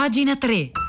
pagina 3.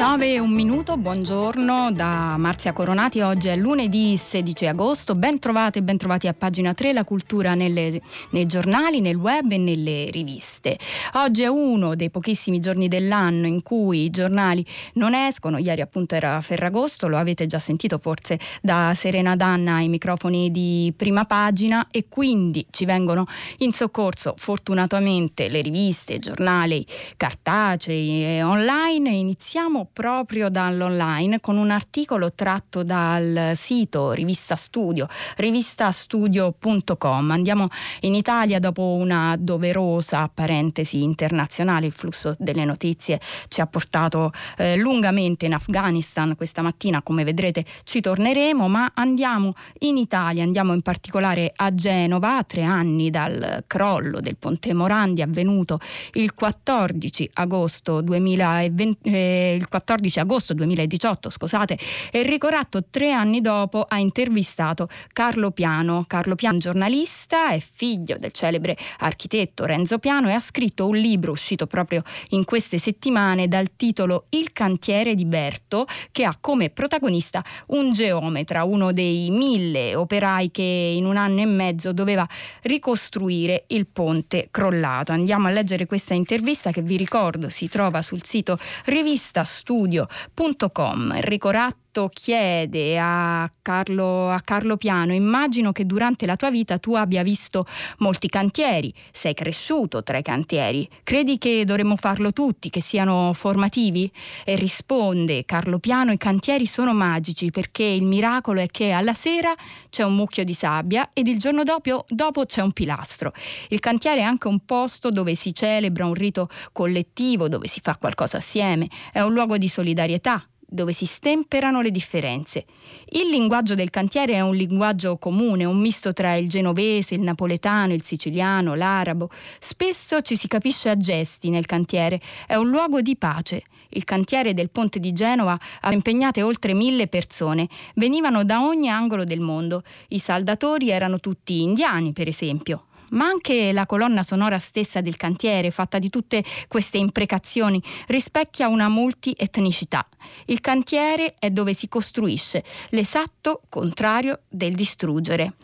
E un minuto, buongiorno da Marzia Coronati, oggi è lunedì 16 agosto, ben trovate e ben trovati a pagina 3 la cultura nelle, nei giornali, nel web e nelle riviste. Oggi è uno dei pochissimi giorni dell'anno in cui i giornali non escono, ieri appunto era Ferragosto, lo avete già sentito forse da Serena Danna ai microfoni di prima pagina e quindi ci vengono in soccorso fortunatamente le riviste, i giornali cartacei e online. Iniziamo proprio dall'online con un articolo tratto dal sito Rivista Studio, rivistastudio.com. Andiamo in Italia dopo una doverosa parentesi internazionale, il flusso delle notizie ci ha portato eh, lungamente in Afghanistan questa mattina, come vedrete ci torneremo, ma andiamo in Italia, andiamo in particolare a Genova, a tre anni dal crollo del Ponte Morandi avvenuto il 14 agosto 2020, eh, il 14 14 agosto 2018, scusate, Enrico Ratto tre anni dopo ha intervistato Carlo Piano. Carlo Piano, giornalista, è figlio del celebre architetto Renzo Piano e ha scritto un libro uscito proprio in queste settimane dal titolo Il cantiere di Berto, che ha come protagonista un geometra, uno dei mille operai che in un anno e mezzo doveva ricostruire il ponte crollato. Andiamo a leggere questa intervista che vi ricordo si trova sul sito Rivista Studio studio.com. Enrico Ratto chiede a Carlo, a Carlo Piano, immagino che durante la tua vita tu abbia visto molti cantieri, sei cresciuto tra i cantieri, credi che dovremmo farlo tutti, che siano formativi? E risponde Carlo Piano, i cantieri sono magici perché il miracolo è che alla sera c'è un mucchio di sabbia ed il giorno dopo, dopo c'è un pilastro. Il cantiere è anche un posto dove si celebra un rito collettivo, dove si fa qualcosa assieme, è un luogo di solidarietà, dove si stemperano le differenze. Il linguaggio del cantiere è un linguaggio comune, un misto tra il genovese, il napoletano, il siciliano, l'arabo. Spesso ci si capisce a gesti nel cantiere, è un luogo di pace. Il cantiere del ponte di Genova ha impegnate oltre mille persone, venivano da ogni angolo del mondo. I saldatori erano tutti indiani, per esempio ma anche la colonna sonora stessa del cantiere, fatta di tutte queste imprecazioni, rispecchia una multietnicità. Il cantiere è dove si costruisce, l'esatto contrario del distruggere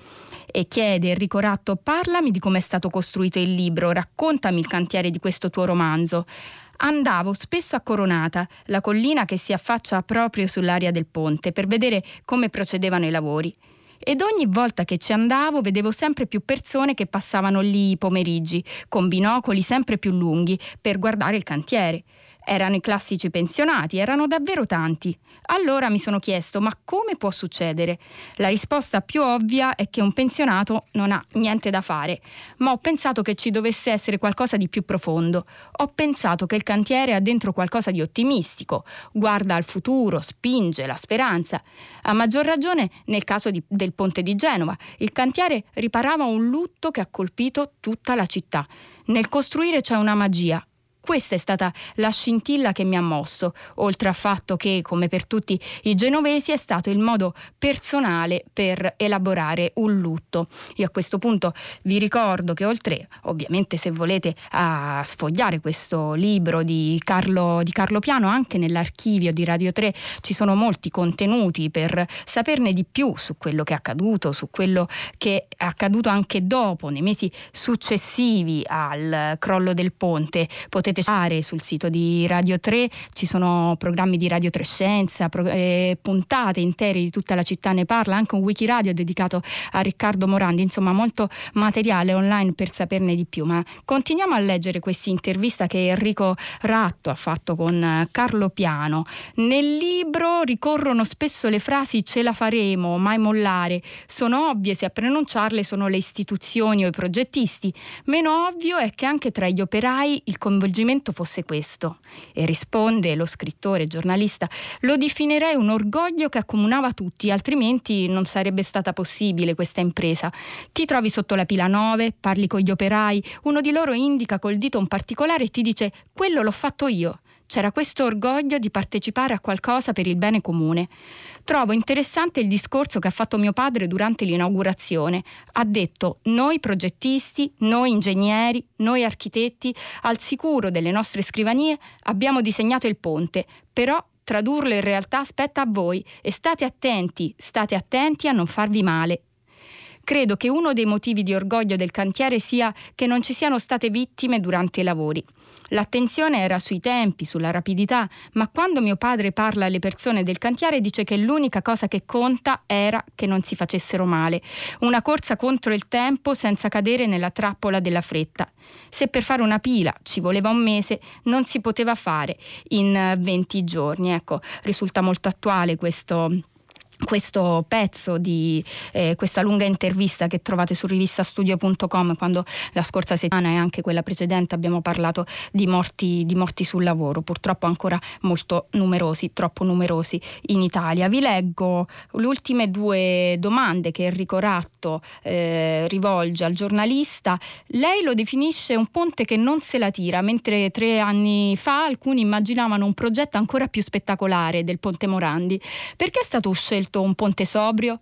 e chiede Enrico Ratto parlami di come è stato costruito il libro, raccontami il cantiere di questo tuo romanzo. Andavo spesso a Coronata, la collina che si affaccia proprio sull'area del ponte, per vedere come procedevano i lavori ed ogni volta che ci andavo vedevo sempre più persone che passavano lì i pomeriggi, con binocoli sempre più lunghi, per guardare il cantiere. Erano i classici pensionati, erano davvero tanti. Allora mi sono chiesto, ma come può succedere? La risposta più ovvia è che un pensionato non ha niente da fare, ma ho pensato che ci dovesse essere qualcosa di più profondo. Ho pensato che il cantiere ha dentro qualcosa di ottimistico, guarda al futuro, spinge la speranza. A maggior ragione nel caso di, del ponte di Genova, il cantiere riparava un lutto che ha colpito tutta la città. Nel costruire c'è una magia, questa è stata la scintilla che mi ha mosso, oltre al fatto che, come per tutti i genovesi, è stato il modo personale per elaborare un lutto. Io a questo punto vi ricordo che oltre, ovviamente se volete, a sfogliare questo libro di Carlo, di Carlo Piano, anche nell'archivio di Radio 3 ci sono molti contenuti per saperne di più su quello che è accaduto, su quello che è accaduto anche dopo, nei mesi successivi al crollo del ponte. Potete potete fare sul sito di Radio 3, ci sono programmi di Radio 3 Scienza, pro, eh, puntate intere di tutta la città ne parla, anche un wikiradio dedicato a Riccardo Morandi, insomma molto materiale online per saperne di più. Ma continuiamo a leggere questa intervista che Enrico Ratto ha fatto con Carlo Piano. Nel libro ricorrono spesso le frasi ce la faremo, mai mollare. Sono ovvie se a pronunciarle sono le istituzioni o i progettisti. Meno ovvio è che anche tra gli operai il coinvolgimento riferimento fosse questo. E risponde lo scrittore giornalista, lo definirei un orgoglio che accomunava tutti, altrimenti non sarebbe stata possibile questa impresa. Ti trovi sotto la pila 9, parli con gli operai, uno di loro indica col dito un particolare e ti dice quello l'ho fatto io c'era questo orgoglio di partecipare a qualcosa per il bene comune. Trovo interessante il discorso che ha fatto mio padre durante l'inaugurazione. Ha detto noi progettisti, noi ingegneri, noi architetti, al sicuro delle nostre scrivanie abbiamo disegnato il ponte, però tradurlo in realtà spetta a voi e state attenti, state attenti a non farvi male. Credo che uno dei motivi di orgoglio del cantiere sia che non ci siano state vittime durante i lavori. L'attenzione era sui tempi, sulla rapidità, ma quando mio padre parla alle persone del cantiere dice che l'unica cosa che conta era che non si facessero male. Una corsa contro il tempo senza cadere nella trappola della fretta. Se per fare una pila ci voleva un mese, non si poteva fare in 20 giorni. Ecco, risulta molto attuale questo questo pezzo di eh, questa lunga intervista che trovate su rivistastudio.com quando la scorsa settimana e anche quella precedente abbiamo parlato di morti, di morti sul lavoro, purtroppo ancora molto numerosi, troppo numerosi in Italia. Vi leggo le ultime due domande che Enrico Ratto eh, rivolge al giornalista. Lei lo definisce un ponte che non se la tira, mentre tre anni fa alcuni immaginavano un progetto ancora più spettacolare del Ponte Morandi. Perché è stato scelto scelto un ponte sobrio?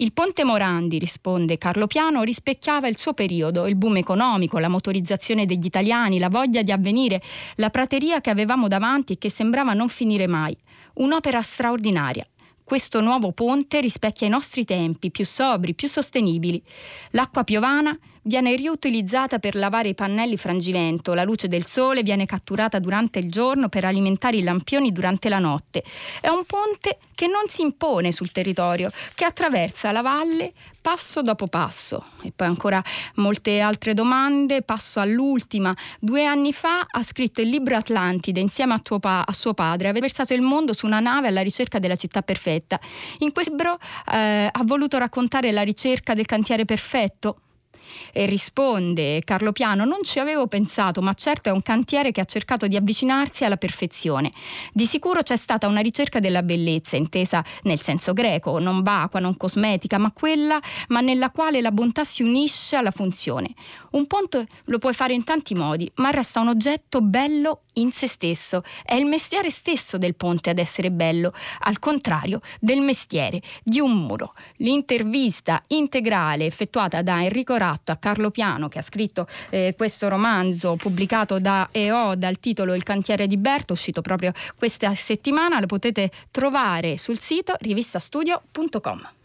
Il ponte Morandi, risponde Carlo Piano, rispecchiava il suo periodo, il boom economico, la motorizzazione degli italiani, la voglia di avvenire, la prateria che avevamo davanti e che sembrava non finire mai. Un'opera straordinaria. Questo nuovo ponte rispecchia i nostri tempi, più sobri, più sostenibili. L'acqua piovana viene riutilizzata per lavare i pannelli frangivento, la luce del sole viene catturata durante il giorno per alimentare i lampioni durante la notte. È un ponte che non si impone sul territorio, che attraversa la valle passo dopo passo. E poi ancora molte altre domande, passo all'ultima. Due anni fa ha scritto il libro Atlantide insieme a, pa- a suo padre, aveva versato il mondo su una nave alla ricerca della città perfetta. In questo libro eh, ha voluto raccontare la ricerca del cantiere perfetto, e risponde Carlo Piano, non ci avevo pensato, ma certo è un cantiere che ha cercato di avvicinarsi alla perfezione. Di sicuro c'è stata una ricerca della bellezza, intesa nel senso greco, non vacua, non cosmetica, ma quella, ma nella quale la bontà si unisce alla funzione. Un ponte lo puoi fare in tanti modi, ma resta un oggetto bello in se stesso. È il mestiere stesso del ponte ad essere bello, al contrario del mestiere di un muro. L'intervista integrale effettuata da Enrico Ratto a Carlo Piano, che ha scritto eh, questo romanzo pubblicato da EO dal titolo Il cantiere di Berto, uscito proprio questa settimana, lo potete trovare sul sito rivistastudio.com.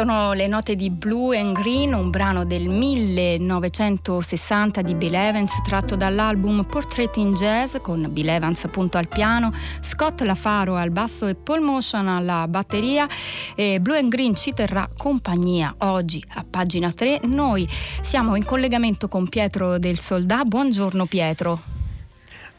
sono le note di Blue and Green, un brano del 1960 di Bill Evans tratto dall'album Portrait in Jazz con Bill Evans appunto al piano, Scott Lafaro al basso e Paul Motion alla batteria. E Blue and Green ci terrà compagnia oggi a pagina 3. Noi siamo in collegamento con Pietro del Soldà. Buongiorno Pietro.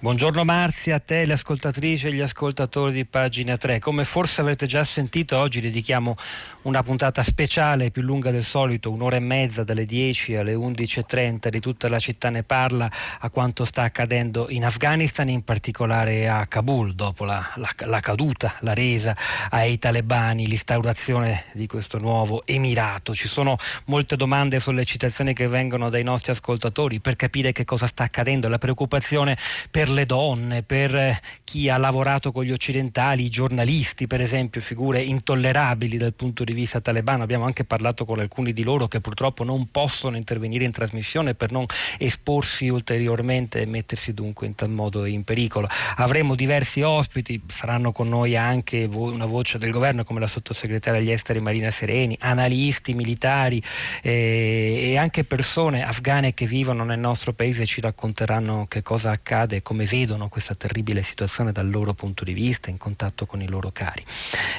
Buongiorno Marzia, a te, le ascoltatrici e gli ascoltatori di pagina 3. Come forse avrete già sentito, oggi dedichiamo una puntata speciale più lunga del solito, un'ora e mezza dalle 10 alle 11.30 di tutta la città ne parla a quanto sta accadendo in Afghanistan, in particolare a Kabul, dopo la, la, la caduta, la resa ai talebani, l'instaurazione di questo nuovo emirato. Ci sono molte domande e sollecitazioni che vengono dai nostri ascoltatori per capire che cosa sta accadendo, la preoccupazione per le donne, per eh, chi ha lavorato con gli occidentali, i giornalisti per esempio, figure intollerabili dal punto di vista talebano. Abbiamo anche parlato con alcuni di loro che purtroppo non possono intervenire in trasmissione per non esporsi ulteriormente e mettersi dunque in tal modo in pericolo. Avremo diversi ospiti, saranno con noi anche una voce del governo come la sottosegretaria agli esteri Marina Sereni, analisti militari eh, e anche persone afghane che vivono nel nostro paese ci racconteranno che cosa accade e come vedono questa terribile situazione dal loro punto di vista in contatto con i loro cari.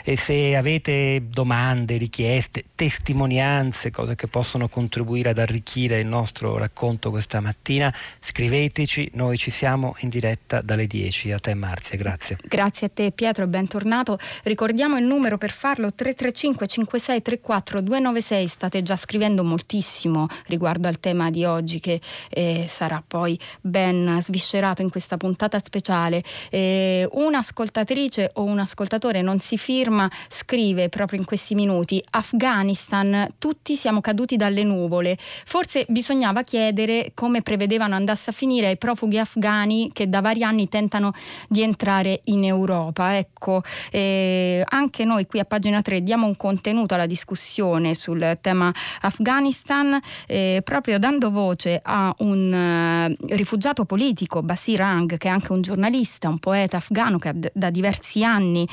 E se avete domande, richieste, testimonianze, cose che possono contribuire ad arricchire il nostro racconto questa mattina, scriveteci, noi ci siamo in diretta dalle 10. A te Marzia, grazie. Grazie a te Pietro e bentornato. Ricordiamo il numero per farlo 335 5634 296. State già scrivendo moltissimo riguardo al tema di oggi che eh, sarà poi ben sviscerato in questa puntata speciale. Eh, un'ascoltatrice o un ascoltatore non si firma, scrive proprio in questi minuti Afghanistan, tutti siamo caduti dalle nuvole. Forse bisognava chiedere come prevedevano andasse a finire ai profughi afghani che da vari anni tentano di entrare in Europa. Ecco, eh, anche noi qui a pagina 3 diamo un contenuto alla discussione sul tema Afghanistan, eh, proprio dando voce a un uh, rifugiato politico, Basir Ang, che è anche un giornalista, un poeta afghano che da diversi anni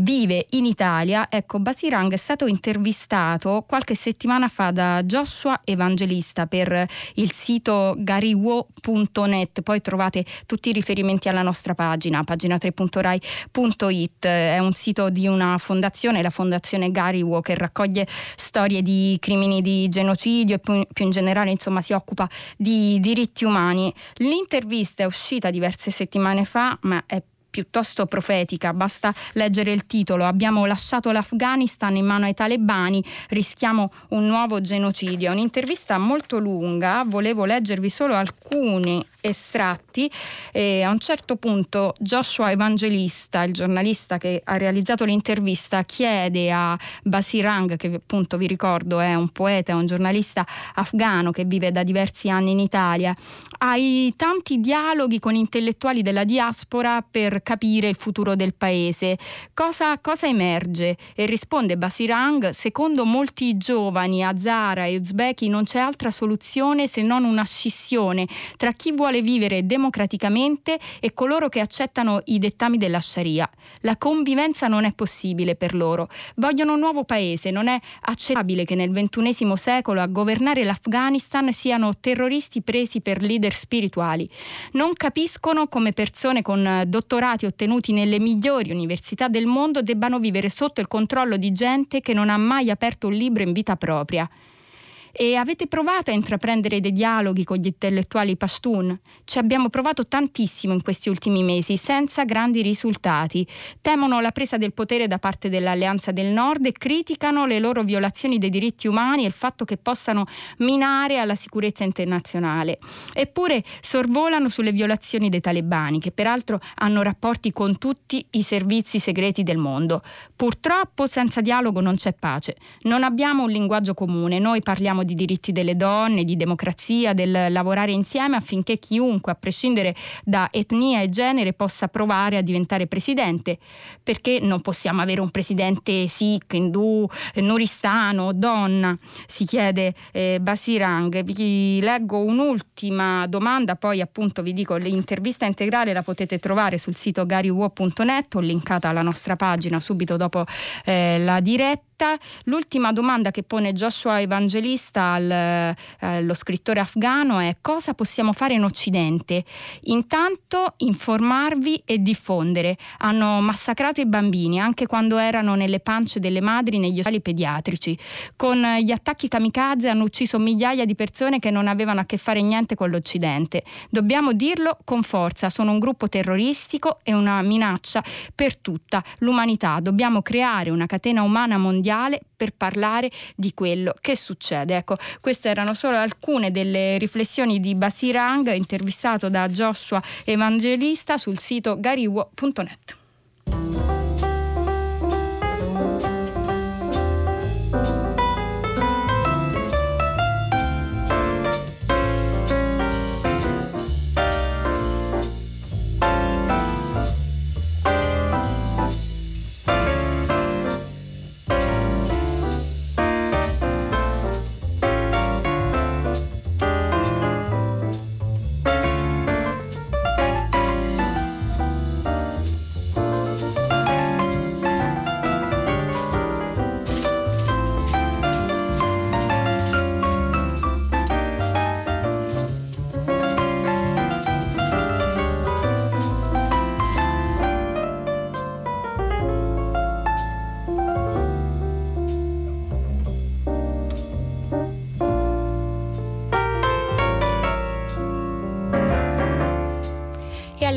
vive in Italia. Ecco, Basir Ang è stato intervistato qualche settimana fa da Joshua Evangelista per il sito gariwo.net, poi trovate tutti i riferimenti alla nostra pagina, pagina3.rai.it, è un sito di una fondazione, la fondazione Gariwo, che raccoglie storie di crimini di genocidio e più in generale insomma si occupa di diritti umani. L'intervista è uscita diverse settimane fa, ma è piuttosto profetica, basta leggere il titolo. Abbiamo lasciato l'Afghanistan in mano ai talebani, rischiamo un nuovo genocidio. Un'intervista molto lunga, volevo leggervi solo alcuni estratti e a un certo punto Joshua Evangelista, il giornalista che ha realizzato l'intervista, chiede a Basirang, che appunto vi ricordo è un poeta, è un giornalista afgano che vive da diversi anni in Italia, ai tanti dialoghi con intellettuali della diaspora per capire il futuro del paese. Cosa, cosa emerge? E risponde Basirang, secondo molti giovani azara e uzbeki non c'è altra soluzione se non una scissione tra chi vuole vivere democraticamente e coloro che accettano i dettami della Sharia. La convivenza non è possibile per loro. Vogliono un nuovo paese, non è accettabile che nel XXI secolo a governare l'Afghanistan siano terroristi presi per leader spirituali. Non capiscono come persone con dottorati ottenuti nelle migliori università del mondo debbano vivere sotto il controllo di gente che non ha mai aperto un libro in vita propria. E avete provato a intraprendere dei dialoghi con gli intellettuali Pashtun? Ci abbiamo provato tantissimo in questi ultimi mesi, senza grandi risultati. Temono la presa del potere da parte dell'Alleanza del Nord e criticano le loro violazioni dei diritti umani e il fatto che possano minare alla sicurezza internazionale. Eppure sorvolano sulle violazioni dei talebani, che peraltro hanno rapporti con tutti i servizi segreti del mondo. Purtroppo senza dialogo non c'è pace. Non abbiamo un linguaggio comune, noi parliamo di diritti delle donne, di democrazia, del lavorare insieme affinché chiunque, a prescindere da etnia e genere, possa provare a diventare presidente. Perché non possiamo avere un presidente sikh, indù, nuristano, donna? Si chiede eh, Basirang. Vi leggo un'ultima domanda, poi appunto vi dico l'intervista integrale la potete trovare sul sito garywo.net, ho linkata alla nostra pagina subito dopo eh, la diretta diretta. L'ultima domanda che pone Joshua Evangelista al, eh, allo scrittore afghano è cosa possiamo fare in Occidente? Intanto informarvi e diffondere. Hanno massacrato i bambini anche quando erano nelle pance delle madri negli ospedali pediatrici. Con gli attacchi kamikaze hanno ucciso migliaia di persone che non avevano a che fare niente con l'Occidente. Dobbiamo dirlo con forza, sono un gruppo terroristico e una minaccia per tutta l'umanità. Dobbiamo creare una catena umana mondiale mondiale per parlare di quello che succede. Ecco, queste erano solo alcune delle riflessioni di Basirang intervistato da Joshua Evangelista sul sito gariwo.net.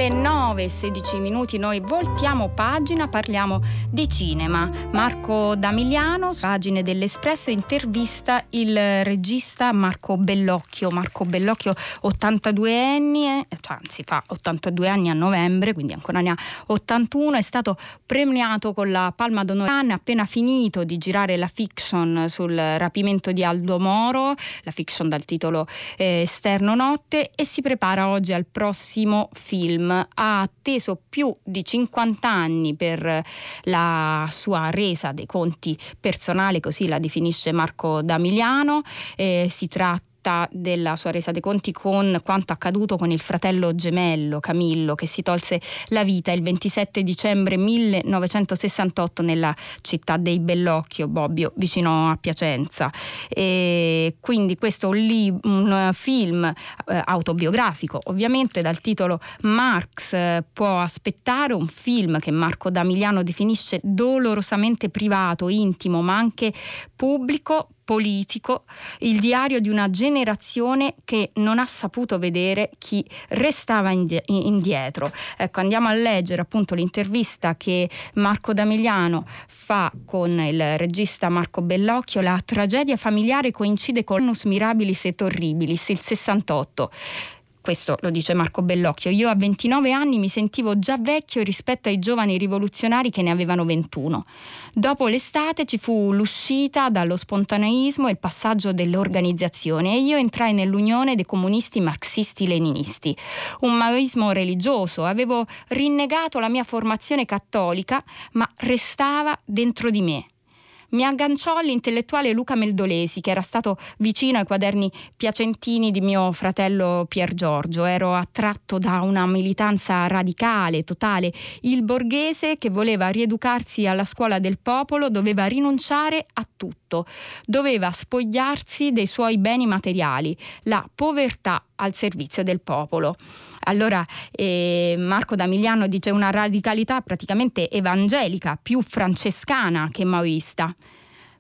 Le 9 e 16 minuti noi voltiamo pagina, parliamo di cinema. Marco Damiliano, pagine dell'Espresso, intervista il regista Marco Bellocchio. Marco Bellocchio 82 anni, cioè, anzi fa 82 anni a novembre, quindi ancora ne ha 81, è stato premiato con la Palma d'Onore, appena finito di girare la fiction sul rapimento di Aldo Moro, la fiction dal titolo eh, Esterno Notte e si prepara oggi al prossimo film ha atteso più di 50 anni per la sua resa dei conti personali, così la definisce Marco Damiliano. Eh, si tratta vista della sua resa dei conti con quanto accaduto con il fratello gemello Camillo che si tolse la vita il 27 dicembre 1968 nella città dei Bellocchio, Bobbio, vicino a Piacenza. E quindi questo è un film eh, autobiografico, ovviamente dal titolo Marx eh, può aspettare un film che Marco Damiliano definisce dolorosamente privato, intimo, ma anche pubblico politico, il diario di una generazione che non ha saputo vedere chi restava indietro. Ecco, andiamo a leggere appunto l'intervista che Marco Damigliano fa con il regista Marco Bellocchio. La tragedia familiare coincide con Nus Mirabilis et Horribilis, il 68 questo lo dice Marco Bellocchio, io a 29 anni mi sentivo già vecchio rispetto ai giovani rivoluzionari che ne avevano 21. Dopo l'estate ci fu l'uscita dallo spontaneismo e il passaggio dell'organizzazione e io entrai nell'Unione dei comunisti marxisti-leninisti. Un maoismo religioso, avevo rinnegato la mia formazione cattolica, ma restava dentro di me mi agganciò l'intellettuale Luca Meldolesi, che era stato vicino ai quaderni piacentini di mio fratello Pier Giorgio. Ero attratto da una militanza radicale, totale. Il borghese che voleva rieducarsi alla scuola del popolo doveva rinunciare a tutto, doveva spogliarsi dei suoi beni materiali, la povertà al servizio del popolo. Allora eh, Marco D'Amigliano dice una radicalità praticamente evangelica, più francescana che maoista.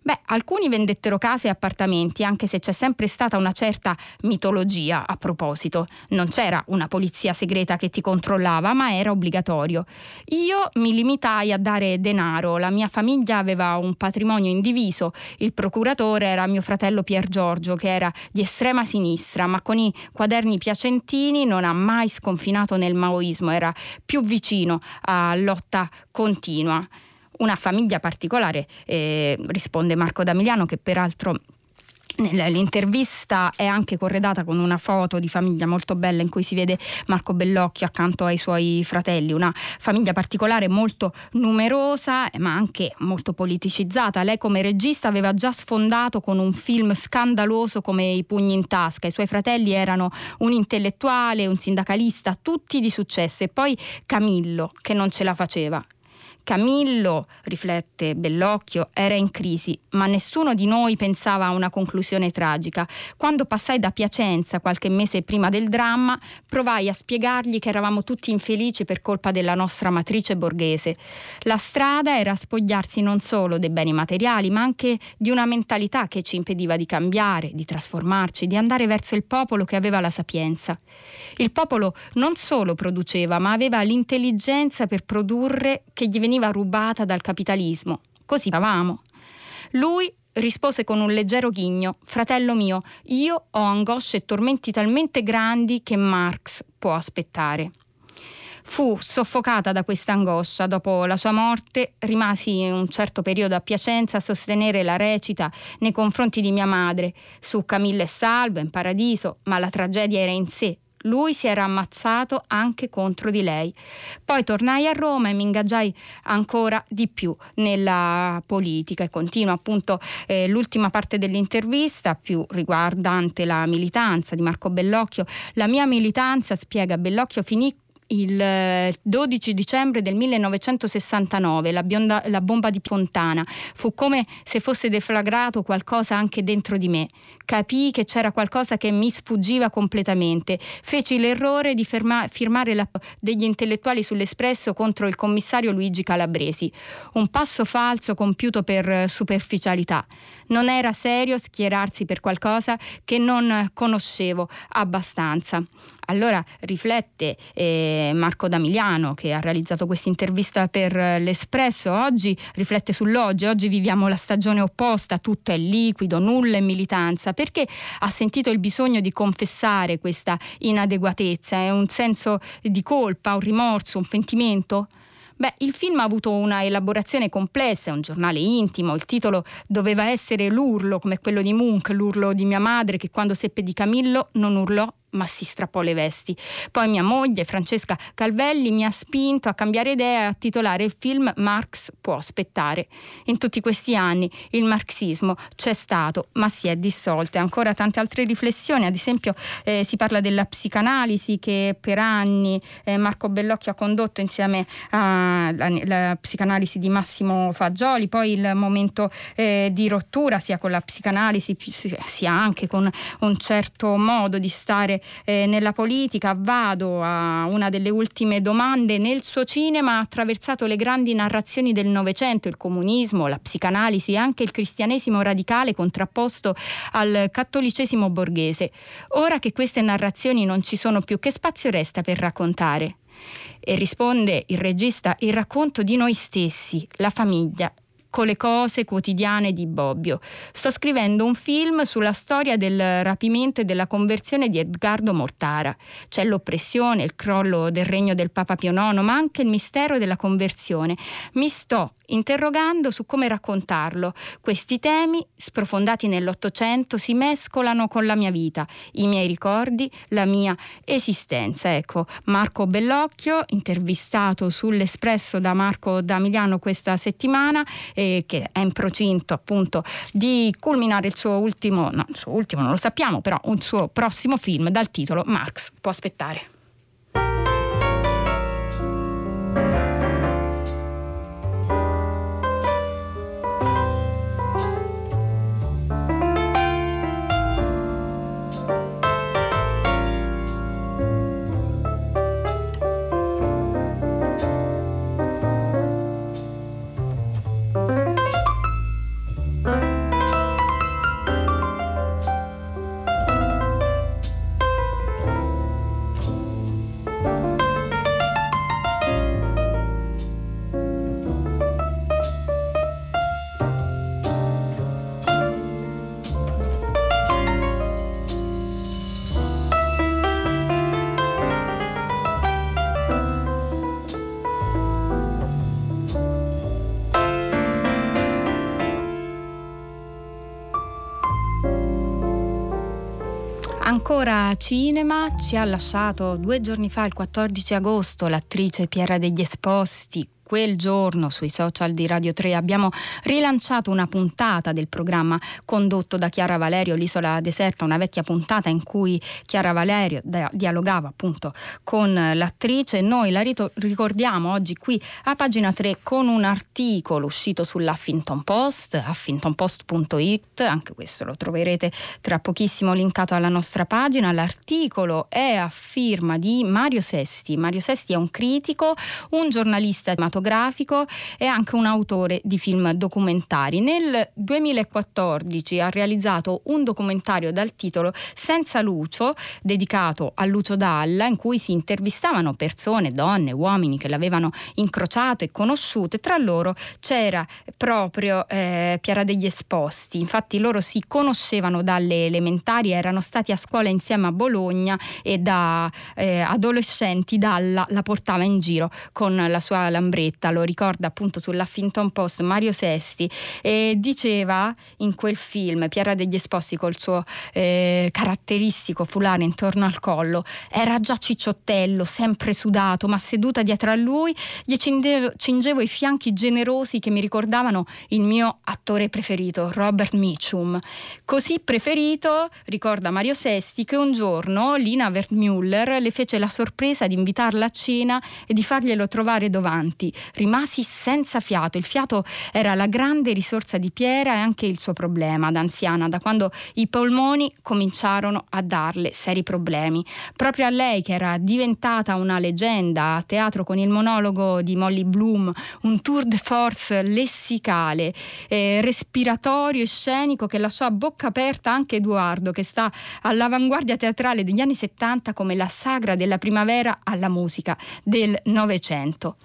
Beh, alcuni vendettero case e appartamenti, anche se c'è sempre stata una certa mitologia a proposito. Non c'era una polizia segreta che ti controllava, ma era obbligatorio. Io mi limitai a dare denaro, la mia famiglia aveva un patrimonio indiviso, il procuratore era mio fratello Pier Giorgio, che era di estrema sinistra, ma con i quaderni piacentini non ha mai sconfinato nel maoismo, era più vicino a lotta continua una famiglia particolare, eh, risponde Marco Damiliano che peraltro L'intervista è anche corredata con una foto di famiglia molto bella in cui si vede Marco Bellocchio accanto ai suoi fratelli, una famiglia particolare molto numerosa ma anche molto politicizzata. Lei come regista aveva già sfondato con un film scandaloso come I pugni in tasca, i suoi fratelli erano un intellettuale, un sindacalista, tutti di successo. E poi Camillo che non ce la faceva Camillo, riflette Bellocchio, era in crisi, ma nessuno di noi pensava a una conclusione tragica. Quando passai da Piacenza qualche mese prima del dramma, provai a spiegargli che eravamo tutti infelici per colpa della nostra matrice borghese. La strada era spogliarsi non solo dei beni materiali, ma anche di una mentalità che ci impediva di cambiare, di trasformarci, di andare verso il popolo che aveva la sapienza. Il popolo non solo produceva, ma aveva l'intelligenza per produrre che gli veniva rubata dal capitalismo. Così stavamo. Lui rispose con un leggero ghigno: Fratello mio, io ho angosce e tormenti talmente grandi che Marx può aspettare. Fu soffocata da questa angoscia. Dopo la sua morte rimasi un certo periodo a Piacenza a sostenere la recita nei confronti di mia madre su Camilla e Salvo in paradiso, ma la tragedia era in sé lui si era ammazzato anche contro di lei. Poi tornai a Roma e mi ingaggiai ancora di più nella politica e continua appunto eh, l'ultima parte dell'intervista più riguardante la militanza di Marco Bellocchio. La mia militanza, spiega Bellocchio, finì il 12 dicembre del 1969, la, bionda, la, bomba di Fontana. Fu come se fosse deflagrato qualcosa anche dentro di me. Capii che c'era qualcosa che mi sfuggiva completamente. Feci l'errore di ferma, firmare la, degli intellettuali sull'Espresso contro il commissario Luigi Calabresi. Un passo falso compiuto per superficialità. Non era serio schierarsi per qualcosa che non conoscevo abbastanza. allora riflette eh, Marco Damiliano che ha realizzato questa intervista per l'Espresso, oggi riflette sull'oggi, oggi viviamo la stagione opposta, tutto è liquido, nulla è militanza, perché ha sentito il bisogno di confessare questa inadeguatezza, è un senso di colpa, un rimorso, un pentimento? Beh, il film ha avuto una elaborazione complessa, è un giornale intimo, il titolo doveva essere l'urlo, come quello di Munch, l'urlo di mia madre che quando seppe di Camillo non urlò ma si strappò le vesti. Poi mia moglie, Francesca Calvelli, mi ha spinto a cambiare idea e a titolare il film Marx può aspettare. In tutti questi anni il marxismo c'è stato, ma si è dissolto. E ancora tante altre riflessioni, ad esempio eh, si parla della psicanalisi che per anni eh, Marco Bellocchio ha condotto insieme alla psicanalisi di Massimo Fagioli, poi il momento eh, di rottura sia con la psicanalisi sia anche con un certo modo di stare eh, nella politica, vado a una delle ultime domande. Nel suo cinema ha attraversato le grandi narrazioni del Novecento, il comunismo, la psicanalisi e anche il cristianesimo radicale contrapposto al cattolicesimo borghese. Ora che queste narrazioni non ci sono più, che spazio resta per raccontare? E risponde il regista il racconto di noi stessi, la famiglia, con le cose quotidiane di Bobbio. Sto scrivendo un film sulla storia del rapimento e della conversione di Edgardo Mortara. C'è l'oppressione, il crollo del regno del Papa Pio IX, ma anche il mistero della conversione. Mi sto interrogando su come raccontarlo. Questi temi, sprofondati nell'Ottocento, si mescolano con la mia vita, i miei ricordi, la mia esistenza. Ecco, Marco Bellocchio, intervistato sull'Espresso da Marco Damiliano questa settimana, eh, che è in procinto appunto di culminare il suo ultimo, no, il suo ultimo non lo sappiamo, però un suo prossimo film dal titolo Marx può aspettare. Ancora cinema ci ha lasciato due giorni fa, il 14 agosto, l'attrice Piera degli Esposti quel giorno sui social di Radio 3 abbiamo rilanciato una puntata del programma condotto da Chiara Valerio, L'isola deserta, una vecchia puntata in cui Chiara Valerio dialogava appunto con l'attrice. Noi la ricordiamo oggi qui a pagina 3 con un articolo uscito sull'Huffington Post, huffingtonpost.it, anche questo lo troverete tra pochissimo linkato alla nostra pagina. L'articolo è a firma di Mario Sesti. Mario Sesti è un critico, un giornalista amato cinematografico e anche un autore di film documentari. Nel 2014 ha realizzato un documentario dal titolo Senza Lucio, dedicato a Lucio Dalla, in cui si intervistavano persone, donne, uomini che l'avevano incrociato e conosciuto. Tra loro c'era proprio eh, Piera degli Esposti. Infatti loro si conoscevano dalle elementari, erano stati a scuola insieme a Bologna e da eh, adolescenti Dalla la portava in giro con la sua lambretta Bretta, lo ricorda appunto sull'Huffington Post Mario Sesti, e diceva in quel film Piera degli Esposti col suo eh, caratteristico fulano intorno al collo, era già cicciottello, sempre sudato, ma seduta dietro a lui gli cingevo, cingevo i fianchi generosi che mi ricordavano il mio attore preferito, Robert Mitchum. Così preferito, ricorda Mario Sesti, che un giorno Lina Wertmüller le fece la sorpresa di invitarla a cena e di farglielo trovare davanti rimasi senza fiato. Il fiato era la grande risorsa di Piera e anche il suo problema da anziana, da quando i polmoni cominciarono a darle seri problemi. Proprio a lei, che era diventata una leggenda a teatro con il monologo di Molly Bloom, un tour de force lessicale, eh, respiratorio e scenico che lasciò a bocca aperta anche Edoardo, che sta all'avanguardia teatrale degli anni 70 come la sagra della primavera alla musica del Novecento.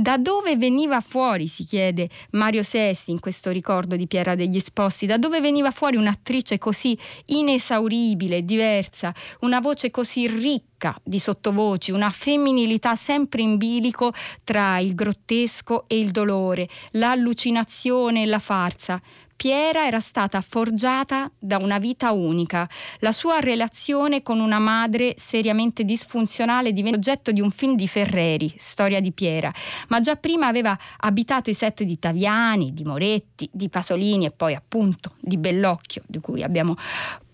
Da dove veniva fuori, si chiede Mario Sesti in questo ricordo di Piera degli Esposti, da dove veniva fuori un'attrice così inesauribile, diversa, una voce così ricca di sottovoci, una femminilità sempre in bilico tra il grottesco e il dolore, l'allucinazione e la farsa. Piera era stata forgiata da una vita unica. La sua relazione con una madre seriamente disfunzionale diventa oggetto di un film di Ferreri, Storia di Piera, ma già prima aveva abitato i set di Taviani, di Moretti, di Pasolini e poi appunto di Bellocchio, di cui abbiamo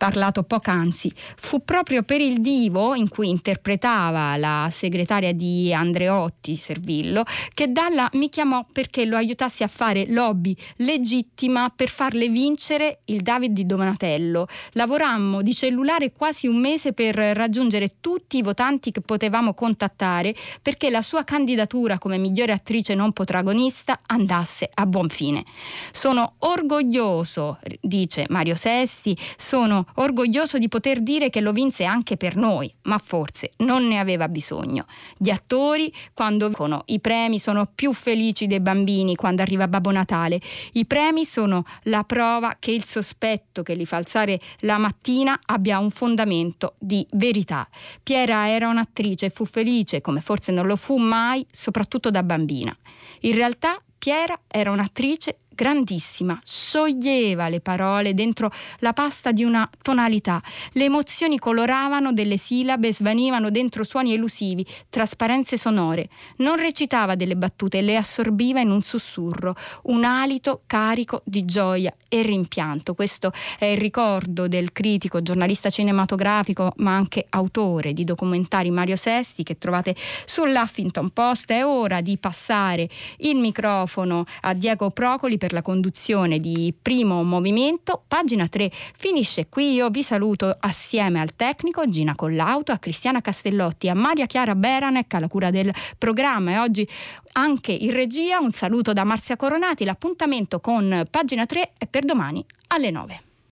parlato poc'anzi. Fu proprio per il divo in cui interpretava la segretaria di Andreotti, Servillo, che Dalla mi chiamò perché lo aiutassi a fare lobby legittima per farle vincere il David di Donatello. Lavorammo di cellulare quasi un mese per raggiungere tutti i votanti che potevamo contattare perché la sua candidatura come migliore attrice non protagonista andasse a buon fine. Sono orgoglioso, dice Mario Sesti, sono orgoglioso di poter dire che lo vinse anche per noi, ma forse non ne aveva bisogno. Gli attori, quando vincono i premi, sono più felici dei bambini quando arriva Babbo Natale. I premi sono la prova che il sospetto che li fa alzare la mattina abbia un fondamento di verità. Piera era un'attrice e fu felice, come forse non lo fu mai, soprattutto da bambina. In realtà Piera era un'attrice grandissima, scioglieva le parole dentro la pasta di una tonalità. Le emozioni coloravano delle sillabe, svanivano dentro suoni elusivi, trasparenze sonore. Non recitava delle battute, le assorbiva in un sussurro, un alito carico di gioia e rimpianto. Questo è il ricordo del critico, giornalista cinematografico, ma anche autore di documentari Mario Sesti che trovate sull'Huffington Post. È ora di passare il microfono a Diego Procoli per la conduzione di Primo Movimento. Pagina 3 finisce qui. Io vi saluto assieme al tecnico Gina Collauto, a Cristiana Castellotti, a Maria Chiara Beranec alla cura del programma e oggi anche in regia un saluto da Marzia Coronati. L'appuntamento con Pagina 3 è per domani alle 9.